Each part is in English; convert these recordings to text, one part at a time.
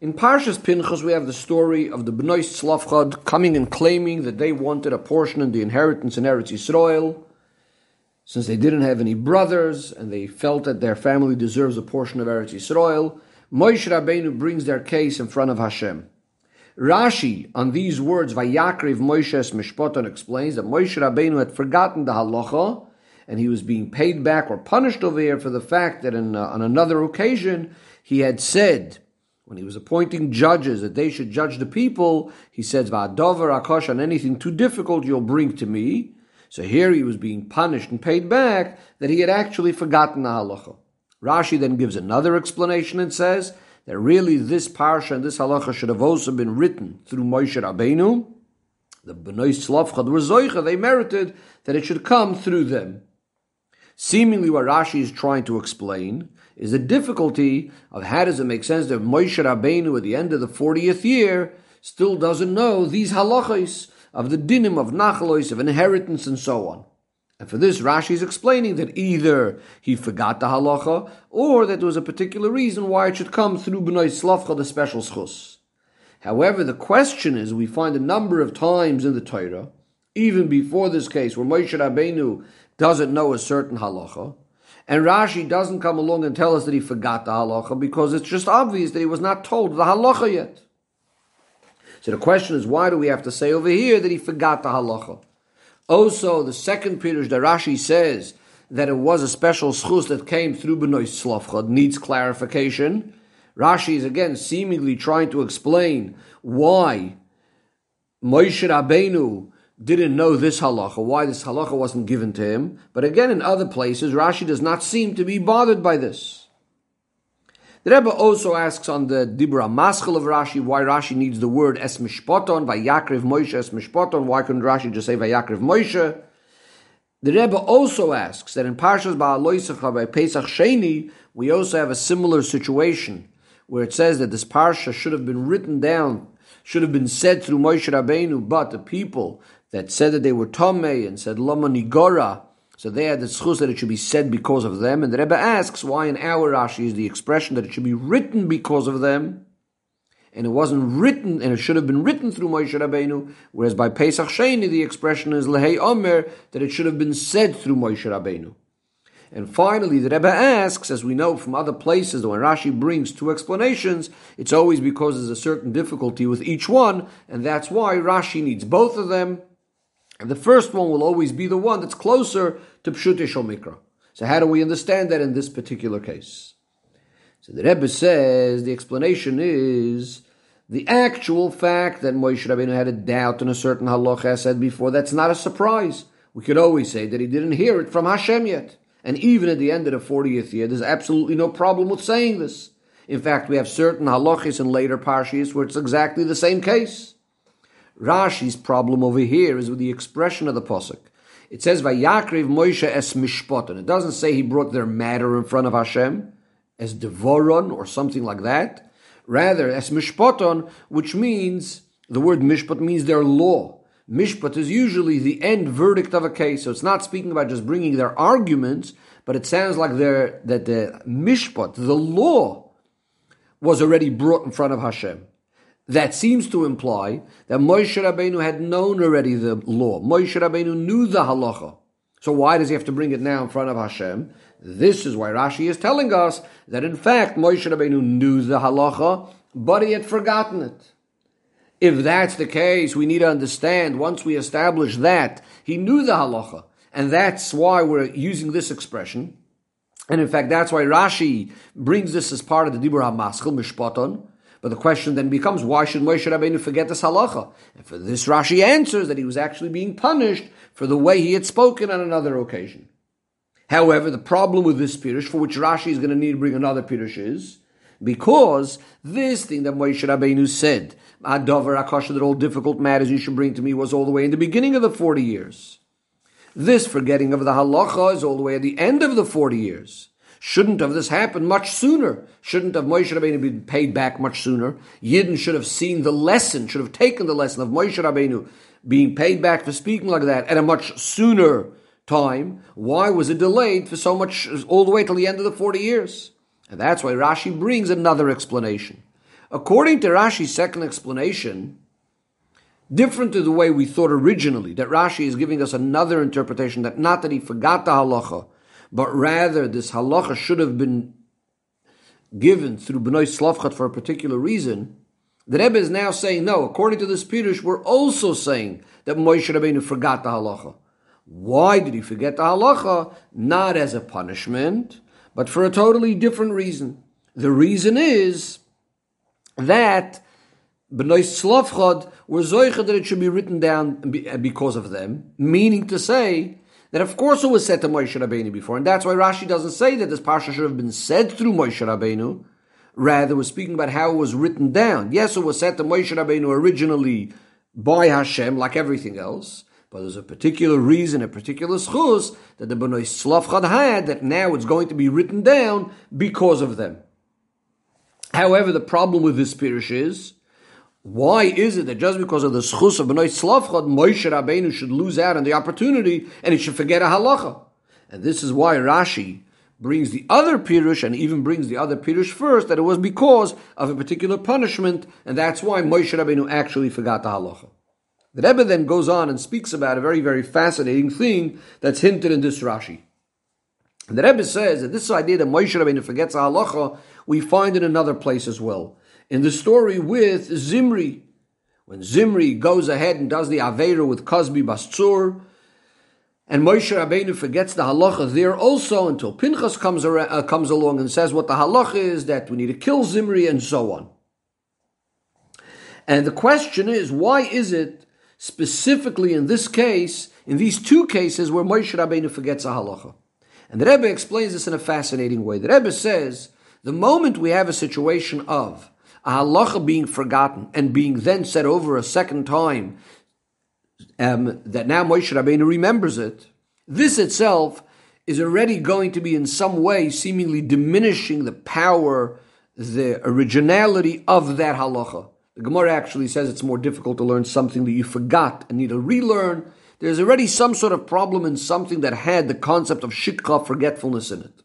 In Parshas Pinchas, we have the story of the Bnei Tzlavchad coming and claiming that they wanted a portion in the inheritance in Eretz Yisrael, since they didn't have any brothers and they felt that their family deserves a portion of Eretz Yisrael. Moshe Rabbeinu brings their case in front of Hashem. Rashi, on these words, Vayakriv Moshe's Mishpoton, explains that Moshe Rabbeinu had forgotten the halacha and he was being paid back or punished over here for the fact that in, uh, on another occasion he had said, when he was appointing judges that they should judge the people, he says, Va'adover akosh, on anything too difficult you'll bring to me. So here he was being punished and paid back that he had actually forgotten the halacha. Rashi then gives another explanation and says that really this parsha and this halacha should have also been written through Moshe Rabbeinu. The Bnei Tzlavchad were zoicha, they merited that it should come through them. Seemingly what Rashi is trying to explain is the difficulty of how does it make sense that Moshe Rabbeinu at the end of the 40th year still doesn't know these halachas of the dinim of nachalois, of inheritance and so on. And for this, Rashi is explaining that either he forgot the halacha, or that there was a particular reason why it should come through B'nai Slavcha, the special schus. However, the question is, we find a number of times in the Torah, even before this case, where Moshe Rabbeinu doesn't know a certain halacha, and Rashi doesn't come along and tell us that he forgot the halacha because it's just obvious that he was not told the halacha yet. So the question is, why do we have to say over here that he forgot the halacha? Also, the second Pirush that Rashi says that it was a special schus that came through Benoy Tzlavchad needs clarification. Rashi is again seemingly trying to explain why Moshe Rabbeinu didn't know this halacha, why this halacha wasn't given to him. But again, in other places, Rashi does not seem to be bothered by this. The Rebbe also asks on the Dibur HaMaschel of Rashi why Rashi needs the word Es Mishpoton, Vayakriv Moshe Es Mishpoton. Why couldn't Rashi just say Vayakriv Moshe? The Rebbe also asks that in Parshas Ba'aloisacha by Pesach Sheni, we also have a similar situation where it says that this Parsha should have been written down, should have been said through Moshe Rabbeinu, but the people that said that they were Tomei and said Lama Nigora, so they had the schus that it should be said because of them. And the Rebbe asks why in our Rashi is the expression that it should be written because of them, and it wasn't written, and it should have been written through Moshe Rabbeinu, whereas by Pesach Sheni the expression is Lehei Omer, that it should have been said through Moshe Rabbeinu. And finally, the Rebbe asks, as we know from other places, when Rashi brings two explanations, it's always because there's a certain difficulty with each one, and that's why Rashi needs both of them. And the first one will always be the one that's closer to Pshutish Mikra. So how do we understand that in this particular case? So the Rebbe says the explanation is the actual fact that Moshe Rabbeinu had a doubt in a certain halacha, I said before, that's not a surprise. We could always say that he didn't hear it from Hashem yet. And even at the end of the 40th year, there's absolutely no problem with saying this. In fact, we have certain halachis in later parshas where it's exactly the same case. Rashi's problem over here is with the expression of the posuk. It says Vayakriv Moshe es mishpoton. It doesn't say he brought their matter in front of Hashem as devoron or something like that. Rather, as mishpoton, which means the word mishpat means their law. Mishpat is usually the end verdict of a case, so it's not speaking about just bringing their arguments, but it sounds like that the mishpat, the law, was already brought in front of Hashem. That seems to imply that Moshe Rabbeinu had known already the law. Moshe Rabbeinu knew the halacha. So why does he have to bring it now in front of Hashem? This is why Rashi is telling us that in fact Moshe Rabbeinu knew the halacha, but he had forgotten it. If that's the case, we need to understand once we establish that he knew the halacha, and that's why we're using this expression. And in fact, that's why Rashi brings this as part of the Dibur HaMaschel, Mishpaton, but the question then becomes, why should Moshe Rabbeinu forget this halacha? And for this, Rashi answers that he was actually being punished for the way he had spoken on another occasion. However, the problem with this pirush, for which Rashi is going to need to bring another pirush, is because this thing that Moshe Rabbeinu said, Adover Akasha, that all difficult matters you should bring to me, was all the way in the beginning of the 40 years. This forgetting of the halacha is all the way at the end of the 40 years. Shouldn't have this happened much sooner? Shouldn't have Moshe Rabbeinu been paid back much sooner? Yidden should have seen the lesson, should have taken the lesson of Moshe Rabbeinu being paid back for speaking like that at a much sooner time. Why was it delayed for so much, all the way till the end of the 40 years? And that's why Rashi brings another explanation. According to Rashi's second explanation, different to the way we thought originally, that Rashi is giving us another interpretation that not that he forgot the halacha, but rather this halacha should have been given through Bnei Tzlavchad for a particular reason. The Rebbe is now saying, no, according to this Pirush, we're also saying that Moshe Rabbeinu forgot the halacha. Why did he forget the halacha? Not as a punishment, but for a totally different reason. The reason is that B'nai Tzlavchad were zoicha that it should be written down because of them, meaning to say that of course it was said to Moshe Rabbeinu before, and that's why Rashi doesn't say that this parsha should have been said through Moshe Rabbeinu. Rather, we're speaking about how it was written down. Yes, it was said to Moshe Rabbeinu originally by Hashem, like everything else, but there's a particular reason, a particular schus that the B'nai Tzlavchad had that now it's going to be written down because of them. However, the problem with this pirush is, why is it that just because of the schus of B'nai Tzlavchad, Moshe Rabbeinu should lose out on the opportunity and he should forget a halacha? And this is why Rashi brings the other pirush and even brings the other pirush first, that it was because of a particular punishment, and that's why Moshe Rabbeinu actually forgot the halacha. The Rebbe then goes on and speaks about a very, very fascinating thing that's hinted in this Rashi. And the Rebbe says that this idea that Moshe Rabbeinu forgets a halacha we find in another place as well. In the story with Zimri, when Zimri goes ahead and does the Aveira with Kozbi Bas Tzur, and Moshe Rabbeinu forgets the halacha there also until Pinchas comes, around, uh, comes along and says what the halacha is, that we need to kill Zimri and so on. And the question is, why is it specifically in this case, in these two cases where Moshe Rabbeinu forgets a halacha? And the Rebbe explains this in a fascinating way. The Rebbe says the moment we have a situation of a halacha being forgotten and being then said over a second time, um, that now Moshe Rabbeinu remembers it, this itself is already going to be in some way seemingly diminishing the power, the originality of that halacha. The Gemara actually says it's more difficult to learn something that you forgot and need to relearn. There's already some sort of problem in something that had the concept of shikcha, forgetfulness in it.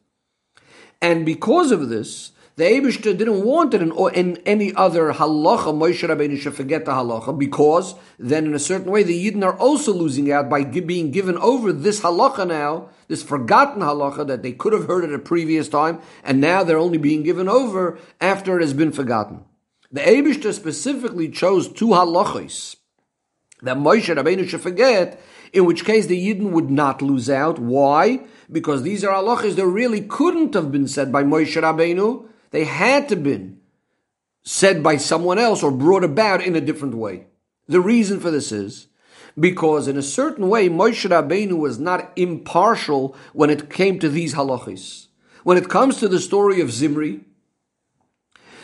And because of this, the Aibershter didn't want it in, in, any other halacha. Moshe Rabbeinu should forget the halacha because then, in a certain way, the Yidden are also losing out by being given over this halacha now, this forgotten halacha that they could have heard at a previous time, and now they're only being given over after it has been forgotten. The Aibershter specifically chose two halachas that Moshe Rabbeinu should forget, in which case the Yidden would not lose out. Why? because these are halachas that really couldn't have been said by Moshe Rabbeinu. They had to been said by someone else or brought about in a different way. The reason for this is because in a certain way Moshe Rabbeinu was not impartial when it came to these halachas. When it comes to the story of Zimri,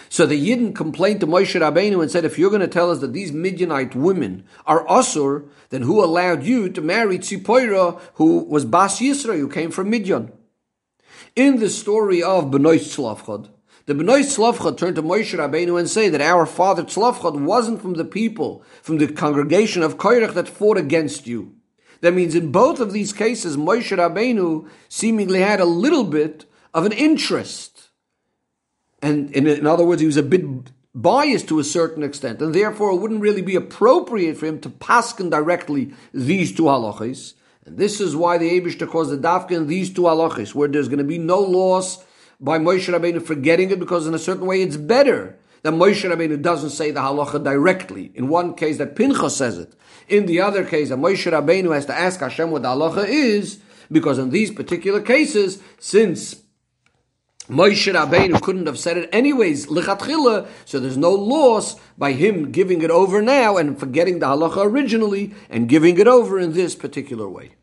so the Yidden complained to Moshe Rabbeinu and said, if you're going to tell us that these Midianite women are Asur, then who allowed you to marry Tzipoira, who was Bas Yisro, who came from Midian? In the story of Benoit Tzlavchad, the Benoit Tzlavchad turned to Moshe Rabbeinu and say that our father Tzlavchad wasn't from the people, from the congregation of Koirach that fought against you. That means in both of these cases, Moshe Rabbeinu seemingly had a little bit of an interest and in, in other words, he was a bit biased to a certain extent, and therefore it wouldn't really be appropriate for him to paskin directly these two halachas. And this is why the Aibershter calls the dafkin these two halachas, where there's going to be no loss by Moshe Rabbeinu forgetting it, because in a certain way it's better that Moshe Rabbeinu doesn't say the halacha directly. In one case, that Pinchas says it. In the other case, that Moshe Rabbeinu has to ask Hashem what the halacha is, because in these particular cases, since Moshe Rabbeinu couldn't have said it anyways, so there's no loss by him giving it over now and forgetting the halacha originally and giving it over in this particular way.